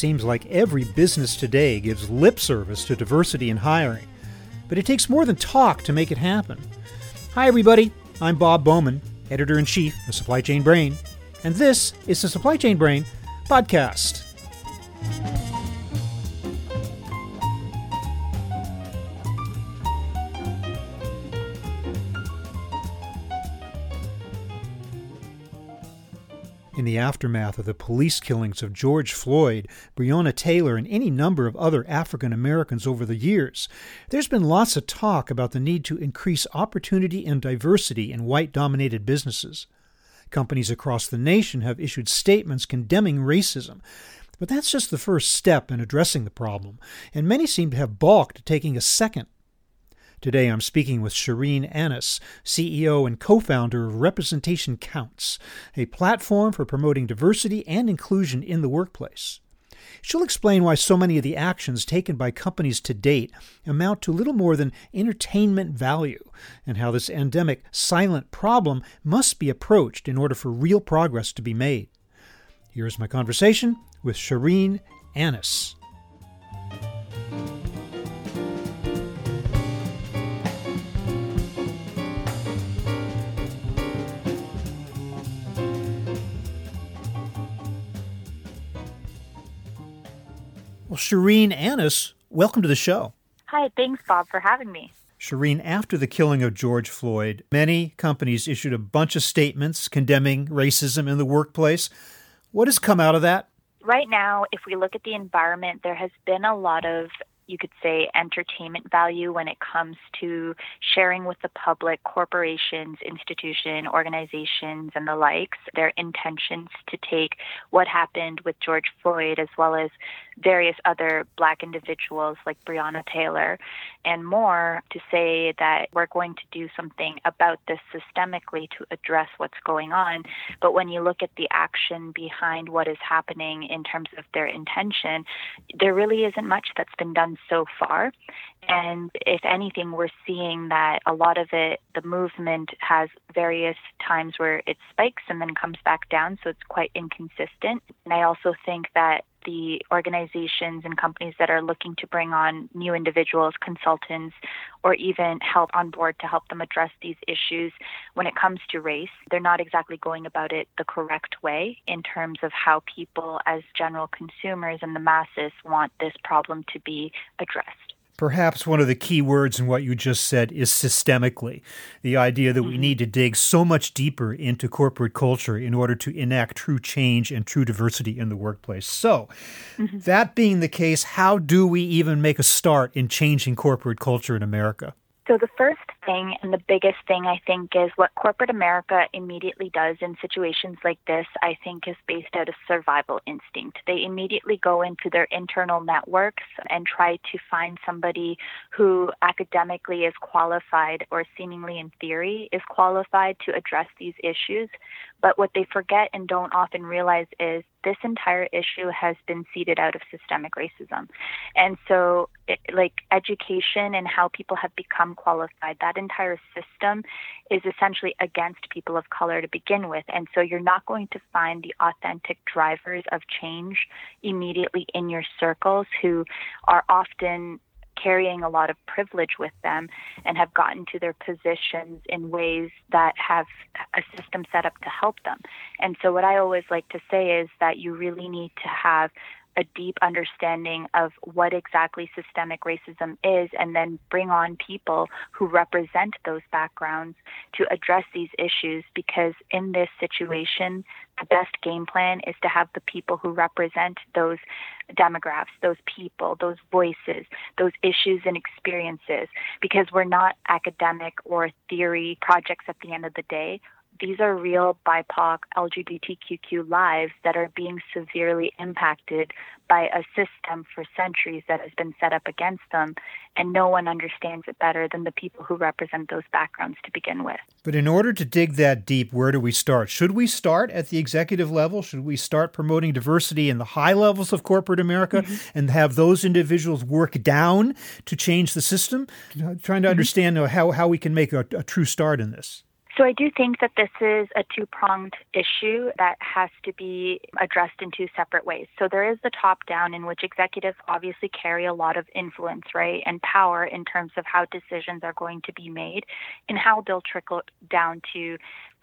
seems like every business today gives lip service to diversity in hiring, but it takes more than talk to make it happen. Hi, everybody. I'm Bob Bowman, editor in chief of Supply Chain Brain, and this is the Supply Chain Brain podcast. In the aftermath of the police killings of George Floyd, Breonna Taylor, and any number of other African Americans over the years, there's been lots of talk about the need to increase opportunity and diversity in white dominated businesses. Companies across the nation have issued statements condemning racism. But that's just the first step in addressing the problem, and many seem to have balked at taking a second Today I'm speaking with Shireen Annis, CEO and co founder of Representation Counts, a platform for promoting diversity and inclusion in the workplace. She'll explain why so many of the actions taken by companies to date amount to little more than entertainment value, and how this endemic silent problem must be approached in order for real progress to be made. Here's my conversation with Shireen Annis. Well, Shireen Annis, welcome to the show. Hi, thanks, Bob, for having me. Shireen, after the killing of George Floyd, many companies issued a bunch of statements condemning racism in the workplace. What has come out of that? Right now, if we look at the environment, there has been a lot of you could say entertainment value when it comes to sharing with the public corporations, institutions, organizations, and the likes their intentions to take what happened with George Floyd as well as various other black individuals like Breonna Taylor and more to say that we're going to do something about this systemically to address what's going on. But when you look at the action behind what is happening in terms of their intention, there really isn't much that's been done so far. And if anything, we're seeing that a lot of it, the movement has various times where it spikes and then comes back down. So it's quite inconsistent. And I also think that the organizations and companies that are looking to bring on new individuals, consultants, or even help on board to help them address these issues when it comes to race, they're not exactly going about it the correct way in terms of how people, as general consumers and the masses, want this problem to be addressed. Perhaps one of the key words in what you just said is systemically. The idea that we mm-hmm. need to dig so much deeper into corporate culture in order to enact true change and true diversity in the workplace. So, mm-hmm. that being the case, how do we even make a start in changing corporate culture in America? So, the first thing and the biggest thing I think is what corporate America immediately does in situations like this, I think is based out of survival instinct. They immediately go into their internal networks and try to find somebody who academically is qualified or seemingly in theory is qualified to address these issues. But what they forget and don't often realize is this entire issue has been seeded out of systemic racism. And so, it, like education and how people have become qualified, that entire system is essentially against people of color to begin with. And so, you're not going to find the authentic drivers of change immediately in your circles who are often carrying a lot of privilege with them and have gotten to their positions in ways that have a system set up to help them. And so, what I always like to say is that you really need to have a deep understanding of what exactly systemic racism is and then bring on people who represent those backgrounds to address these issues because in this situation the best game plan is to have the people who represent those demographics, those people, those voices, those issues and experiences because we're not academic or theory projects at the end of the day these are real BIPOC LGBTQ lives that are being severely impacted by a system for centuries that has been set up against them, and no one understands it better than the people who represent those backgrounds to begin with. But in order to dig that deep, where do we start? Should we start at the executive level? Should we start promoting diversity in the high levels of corporate America mm-hmm. and have those individuals work down to change the system? Trying to mm-hmm. understand how, how we can make a, a true start in this. So I do think that this is a two pronged issue that has to be addressed in two separate ways. So there is the top down, in which executives obviously carry a lot of influence, right, and power in terms of how decisions are going to be made and how they'll trickle down to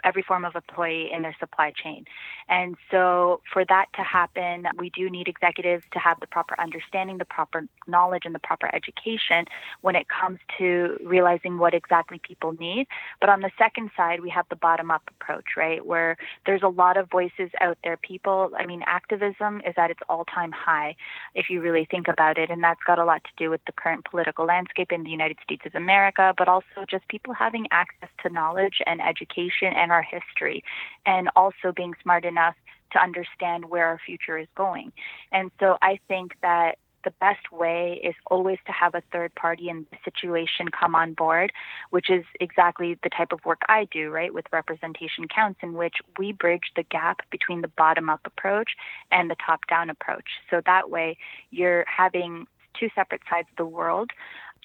every form of employee in their supply chain. And so, for that to happen, we do need executives to have the proper understanding, the proper knowledge, and the proper education when it comes to realizing what exactly people need. But on the second side, we have the bottom up approach, right? Where there's a lot of voices out there. People, I mean, activism is at its all time high, if you really think about it. And that's got a lot to do with the current political landscape in the United States of America, but also just people having access to knowledge and education and our history, and also being smart enough to understand where our future is going. And so I think that the best way is always to have a third party in the situation come on board, which is exactly the type of work I do, right, with representation counts, in which we bridge the gap between the bottom up approach and the top down approach. So that way you're having two separate sides of the world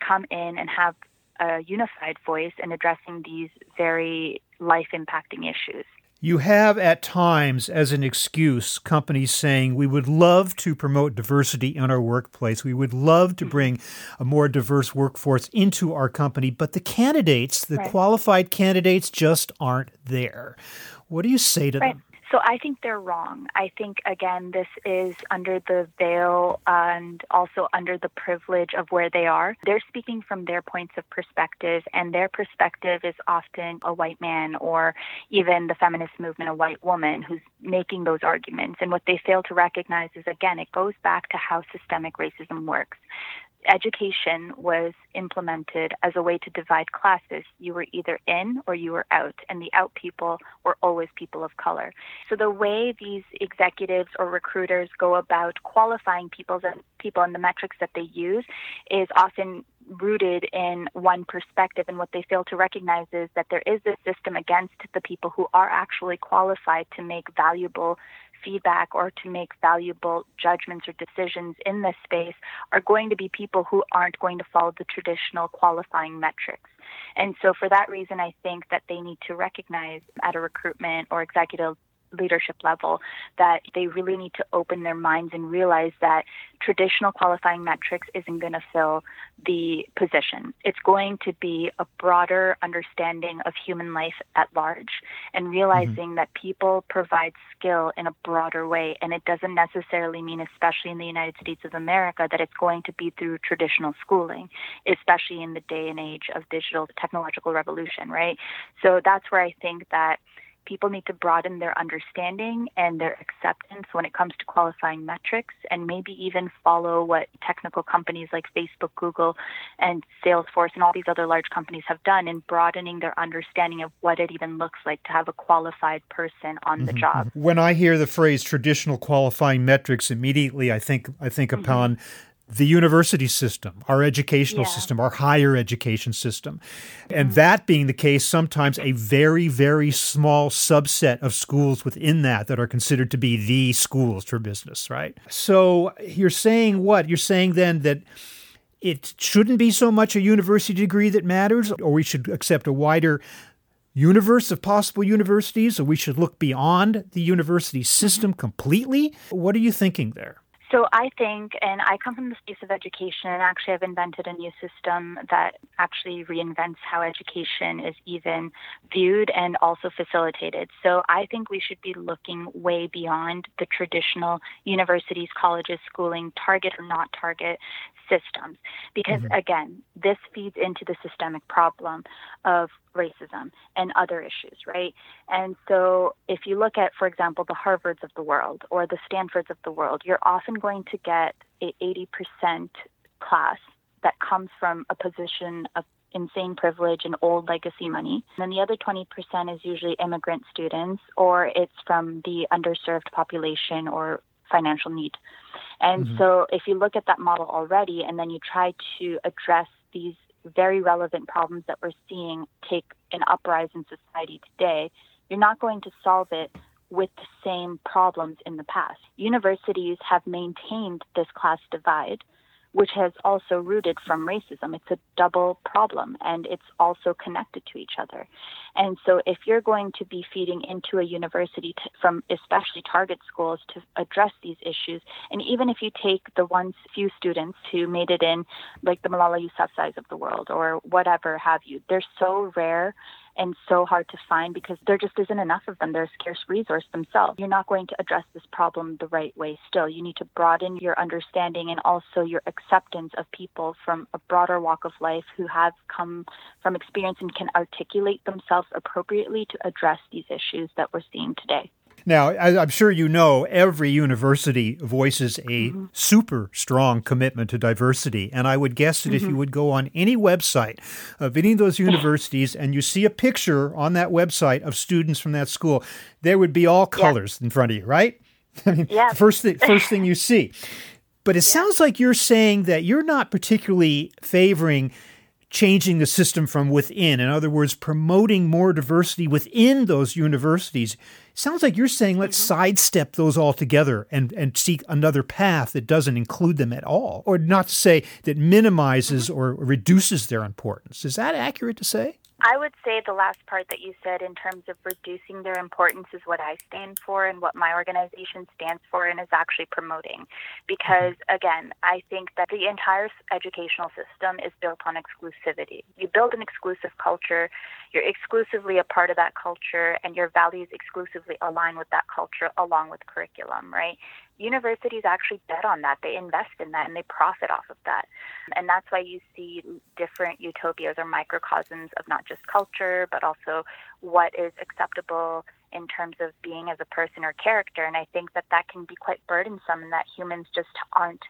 come in and have a unified voice in addressing these very life impacting issues. You have at times, as an excuse, companies saying, We would love to promote diversity in our workplace. We would love to mm-hmm. bring a more diverse workforce into our company, but the candidates, the right. qualified candidates, just aren't there. What do you say to right. them? So I think they're wrong. I think, again, this is under the veil and also under the privilege of where they are. They're speaking from their points of perspective, and their perspective is often a white man or even the feminist movement, a white woman who's making those arguments. And what they fail to recognize is, again, it goes back to how systemic racism works education was implemented as a way to divide classes. You were either in or you were out, and the out people were always people of color. So the way these executives or recruiters go about qualifying people people and the metrics that they use is often rooted in one perspective and what they fail to recognize is that there is this system against the people who are actually qualified to make valuable feedback or to make valuable judgments or decisions in this space are going to be people who aren't going to follow the traditional qualifying metrics. And so, for that reason, I think that they need to recognize at a recruitment or executive leadership level that they really need to open their minds and realize that traditional qualifying metrics isn't going to fill the position. It's going to be a broader understanding of human life at large and realizing mm-hmm. that people provide skill in a broader way. And it doesn't necessarily mean, especially in the United States of America, that it's going to be through traditional schooling, especially in the day and age of digital technological revolution, right? So that's where I think that people need to broaden their understanding and their acceptance when it comes to qualifying metrics and maybe even follow what technical companies like Facebook, Google, and Salesforce and all these other large companies have done in broadening their understanding of what it even looks like to have a qualified person on mm-hmm. the job. When I hear the phrase traditional qualifying metrics immediately I think I think mm-hmm. upon the university system, our educational yeah. system, our higher education system. And mm-hmm. that being the case, sometimes a very, very small subset of schools within that that are considered to be the schools for business, right? So you're saying what? You're saying then that it shouldn't be so much a university degree that matters, or we should accept a wider universe of possible universities, or we should look beyond the university system completely? What are you thinking there? So I think, and I come from the space of education, and actually I've invented a new system that actually reinvents how education is even viewed and also facilitated. So I think we should be looking way beyond the traditional universities, colleges, schooling, target or not target systems. Because mm-hmm. again, this feeds into the systemic problem of racism and other issues, right? And so if you look at, for example, the Harvards of the world or the Stanfords of the world, you're often going to get a 80% class that comes from a position of insane privilege and old legacy money. And then the other 20% is usually immigrant students or it's from the underserved population or financial need. And mm-hmm. so if you look at that model already and then you try to address these very relevant problems that we're seeing take an uprise in society today, you're not going to solve it with the same problems in the past. Universities have maintained this class divide which has also rooted from racism. It's a double problem and it's also connected to each other. And so if you're going to be feeding into a university to, from especially target schools to address these issues, and even if you take the ones few students who made it in, like the Malala Yousafzais of the world or whatever have you, they're so rare and so hard to find because there just isn't enough of them. They're a scarce resource themselves. You're not going to address this problem the right way still. You need to broaden your understanding and also your acceptance of people from a broader walk of life who have come from experience and can articulate themselves appropriately to address these issues that we're seeing today. Now, I'm sure you know every university voices a mm-hmm. super strong commitment to diversity. And I would guess that mm-hmm. if you mm-hmm. would go on any website of any of those universities and you see a picture on that website of students from that school, there would be all colors yeah. in front of you, right? I mean, yeah. first, thing, first thing you see. But it yeah. sounds like you're saying that you're not particularly favoring changing the system from within. In other words, promoting more diversity within those universities. Sounds like you're saying let's mm-hmm. sidestep those altogether and, and seek another path that doesn't include them at all, or not to say that minimizes mm-hmm. or reduces their importance. Is that accurate to say? I would say the last part that you said in terms of reducing their importance is what I stand for and what my organization stands for and is actually promoting. Because mm-hmm. again, I think that the entire educational system is built on exclusivity. You build an exclusive culture, you're exclusively a part of that culture, and your values exclusively align with that culture along with curriculum, right? Universities actually bet on that. They invest in that and they profit off of that. And that's why you see different utopias or microcosms of not just culture, but also what is acceptable in terms of being as a person or character. And I think that that can be quite burdensome and that humans just aren't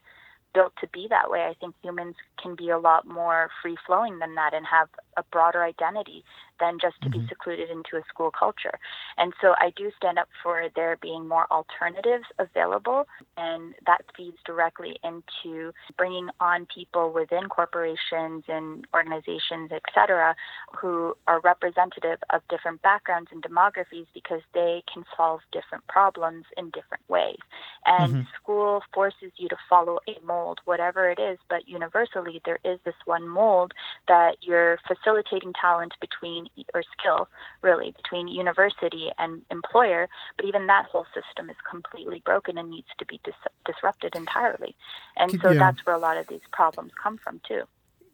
built to be that way. I think humans can be a lot more free flowing than that and have a broader identity than just to mm-hmm. be secluded into a school culture. And so I do stand up for there being more alternatives available, and that feeds directly into bringing on people within corporations and organizations, et cetera, who are representative of different backgrounds and demographies because they can solve different problems in different ways. And mm-hmm. school forces you to follow a mold, whatever it is, but universally there is this one mold that you're facilitating talent between or skill really between university and employer but even that whole system is completely broken and needs to be dis- disrupted entirely and so yeah. that's where a lot of these problems come from too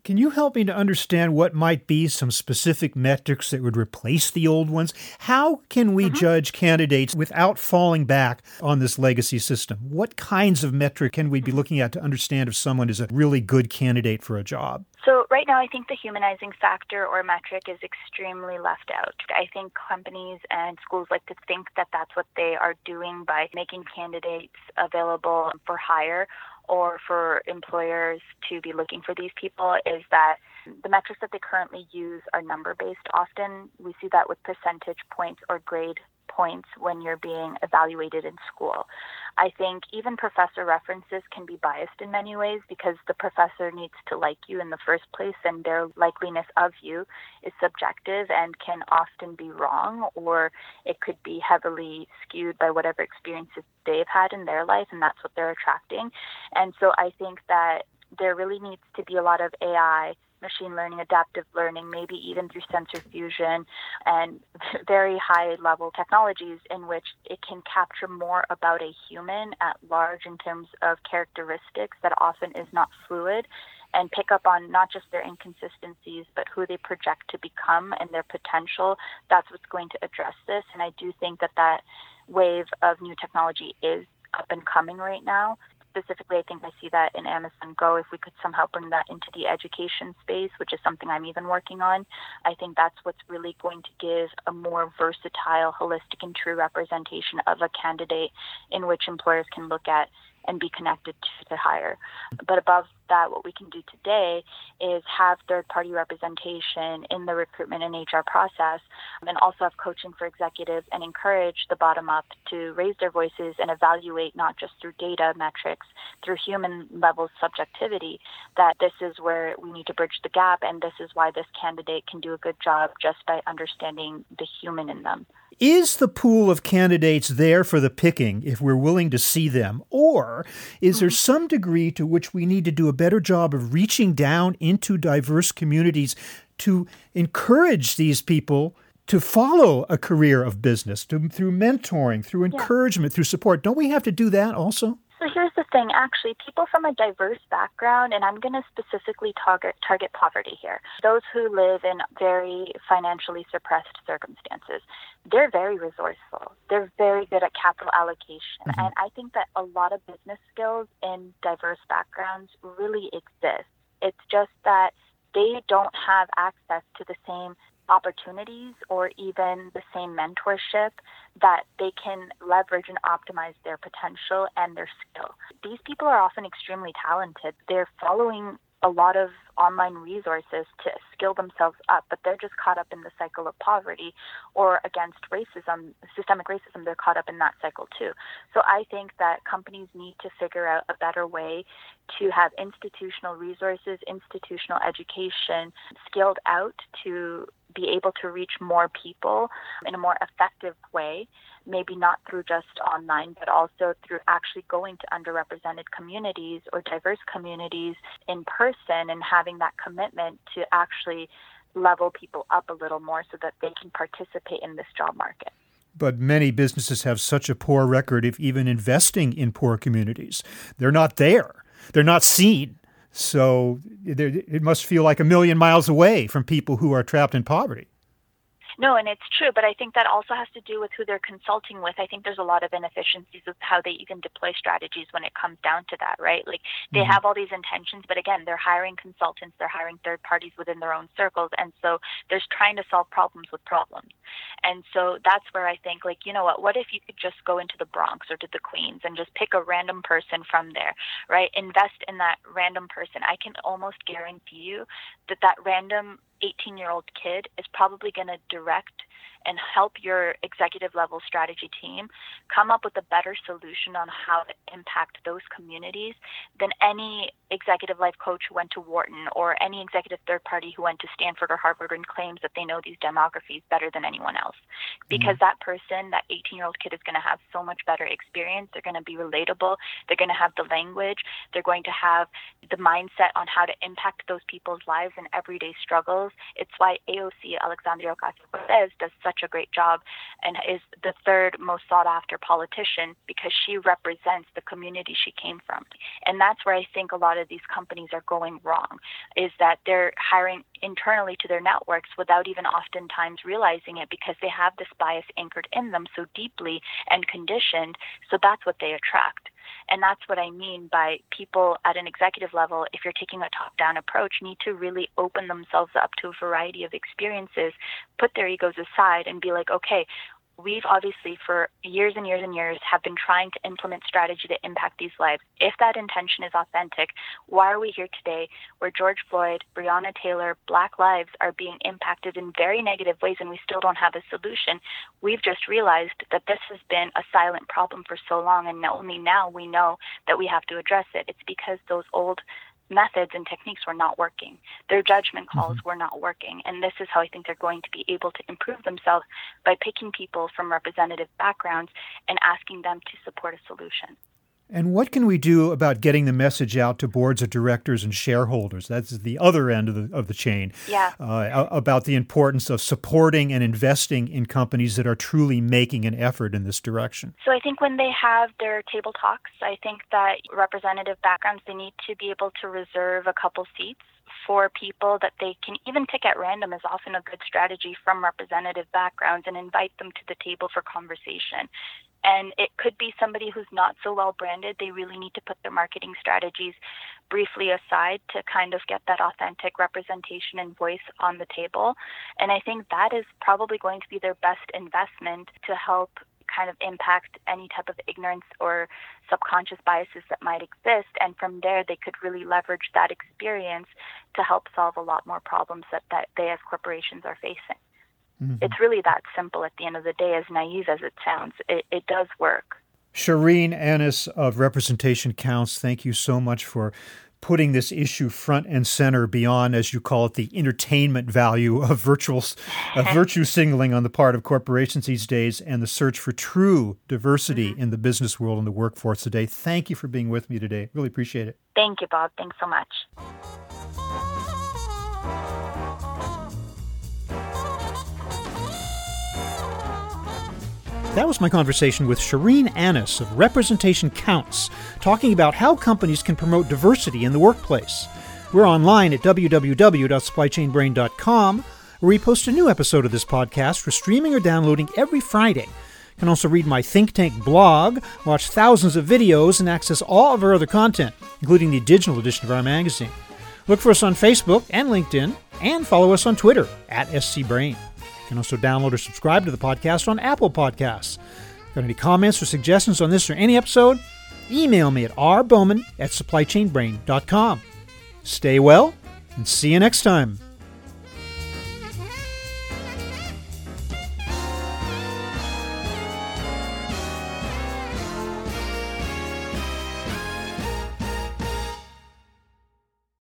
can you help me to understand what might be some specific metrics that would replace the old ones? How can we mm-hmm. judge candidates without falling back on this legacy system? What kinds of metric can we be looking at to understand if someone is a really good candidate for a job? So, right now, I think the humanizing factor or metric is extremely left out. I think companies and schools like to think that that's what they are doing by making candidates available for hire or for employers to be looking for these people is that the metrics that they currently use are number based often. We see that with percentage points or grade points when you're being evaluated in school. I think even professor references can be biased in many ways because the professor needs to like you in the first place and their likeliness of you is subjective and can often be wrong or it could be heavily skewed by whatever experiences they've had in their life and that's what they're attracting. And so I think that there really needs to be a lot of AI machine learning, adaptive learning, maybe even through sensor fusion and very high level technologies in which it can capture more about a human at large in terms of characteristics that often is not fluid and pick up on not just their inconsistencies, but who they project to become and their potential. That's what's going to address this. And I do think that that wave of new technology is up and coming right now specifically, I think I see that in Amazon Go. If we could somehow bring that into the education space, which is something I'm even working on, I think that's what's really going to give a more versatile, holistic, and true representation of a candidate in which employers can look at and be connected to the hire. But above that, what we can do today is have third party representation in the recruitment and HR process, and also have coaching for executives and encourage the bottom up to raise their voices and evaluate not just through data metrics, through human level subjectivity, that this is where we need to bridge the gap, and this is why this candidate can do a good job just by understanding the human in them. Is the pool of candidates there for the picking if we're willing to see them? Or is there mm-hmm. some degree to which we need to do a better job of reaching down into diverse communities to encourage these people to follow a career of business to, through mentoring, through encouragement, yeah. through support? Don't we have to do that also? So here's the thing actually, people from a diverse background, and I'm going to specifically target, target poverty here, those who live in very financially suppressed circumstances, they're very resourceful. They're very good at capital allocation. Mm-hmm. And I think that a lot of business skills in diverse backgrounds really exist. It's just that they don't have access to the same opportunities or even the same mentorship that they can leverage and optimize their potential and their skill. These people are often extremely talented. They're following a lot of online resources to skill themselves up, but they're just caught up in the cycle of poverty or against racism, systemic racism, they're caught up in that cycle too. So I think that companies need to figure out a better way to have institutional resources, institutional education skilled out to be able to reach more people in a more effective way, maybe not through just online, but also through actually going to underrepresented communities or diverse communities in person and having that commitment to actually level people up a little more so that they can participate in this job market. But many businesses have such a poor record of even investing in poor communities. They're not there. They're not seen. So it must feel like a million miles away from people who are trapped in poverty. No, and it's true, but I think that also has to do with who they're consulting with. I think there's a lot of inefficiencies with how they even deploy strategies when it comes down to that, right? Like they mm-hmm. have all these intentions, but again, they're hiring consultants, they're hiring third parties within their own circles, and so there's trying to solve problems with problems. And so that's where I think, like, you know what? What if you could just go into the Bronx or to the Queens and just pick a random person from there, right? Invest in that random person. I can almost guarantee you that that random 18 year old kid is probably going to direct and help your executive level strategy team come up with a better solution on how to impact those communities than any executive life coach who went to Wharton or any executive third party who went to Stanford or Harvard and claims that they know these demographies better than anyone else. Because mm-hmm. that person, that 18 year old kid, is going to have so much better experience. They're going to be relatable. They're going to have the language. They're going to have the mindset on how to impact those people's lives and everyday struggles. It's why AOC, Alexandria Ocasio Cortez, does such a great job and is the third most sought after politician because she represents the community she came from. And that's where I think a lot of these companies are going wrong is that they're hiring internally to their networks without even oftentimes realizing it because they have this bias anchored in them so deeply and conditioned. So that's what they attract. And that's what I mean by people at an executive level, if you're taking a top down approach, need to really open themselves up to a variety of experiences, put their egos aside, and be like, okay, we've obviously for years and years and years have been trying to implement strategy to impact these lives. If that intention is authentic, why are we here today where George Floyd, Breonna Taylor, black lives are being impacted in very negative ways and we still don't have a solution? We've just realized that this has been a silent problem for so long and only now we know that we have to address it. It's because those old methods and techniques were not working. Their judgment calls mm-hmm. were not working. And this is how I think they're going to be able to improve themselves by picking people from representative backgrounds and asking them to support a solution. And what can we do about getting the message out to boards of directors and shareholders? That's the other end of the, of the chain. Yeah. Uh, about the importance of supporting and investing in companies that are truly making an effort in this direction. So I think when they have their table talks, I think that representative backgrounds, they need to be able to reserve a couple seats for people that they can even pick at random is often a good strategy from representative backgrounds and invite them to the table for conversation. And it could be somebody who's not so well branded. They really need to put their marketing strategies briefly aside to kind of get that authentic representation and voice on the table. And I think that is probably going to be their best investment to help kind of impact any type of ignorance or subconscious biases that might exist. And from there, they could really leverage that experience to help solve a lot more problems that, that they as corporations are facing. Mm-hmm. It's really that simple at the end of the day, as naive as it sounds. It, it does work. Shireen Annis of Representation Counts, thank you so much for putting this issue front and center beyond, as you call it, the entertainment value of virtual of virtue signaling on the part of corporations these days and the search for true diversity mm-hmm. in the business world and the workforce today. Thank you for being with me today. Really appreciate it. Thank you, Bob. Thanks so much. That was my conversation with Shireen Annis of Representation Counts, talking about how companies can promote diversity in the workplace. We're online at www.supplychainbrain.com, where we post a new episode of this podcast for streaming or downloading every Friday. You can also read my Think Tank blog, watch thousands of videos, and access all of our other content, including the digital edition of our magazine. Look for us on Facebook and LinkedIn, and follow us on Twitter at SCBrain. You can also download or subscribe to the podcast on Apple Podcasts. Got any comments or suggestions on this or any episode? Email me at rbowman at supplychainbrain.com. Stay well and see you next time.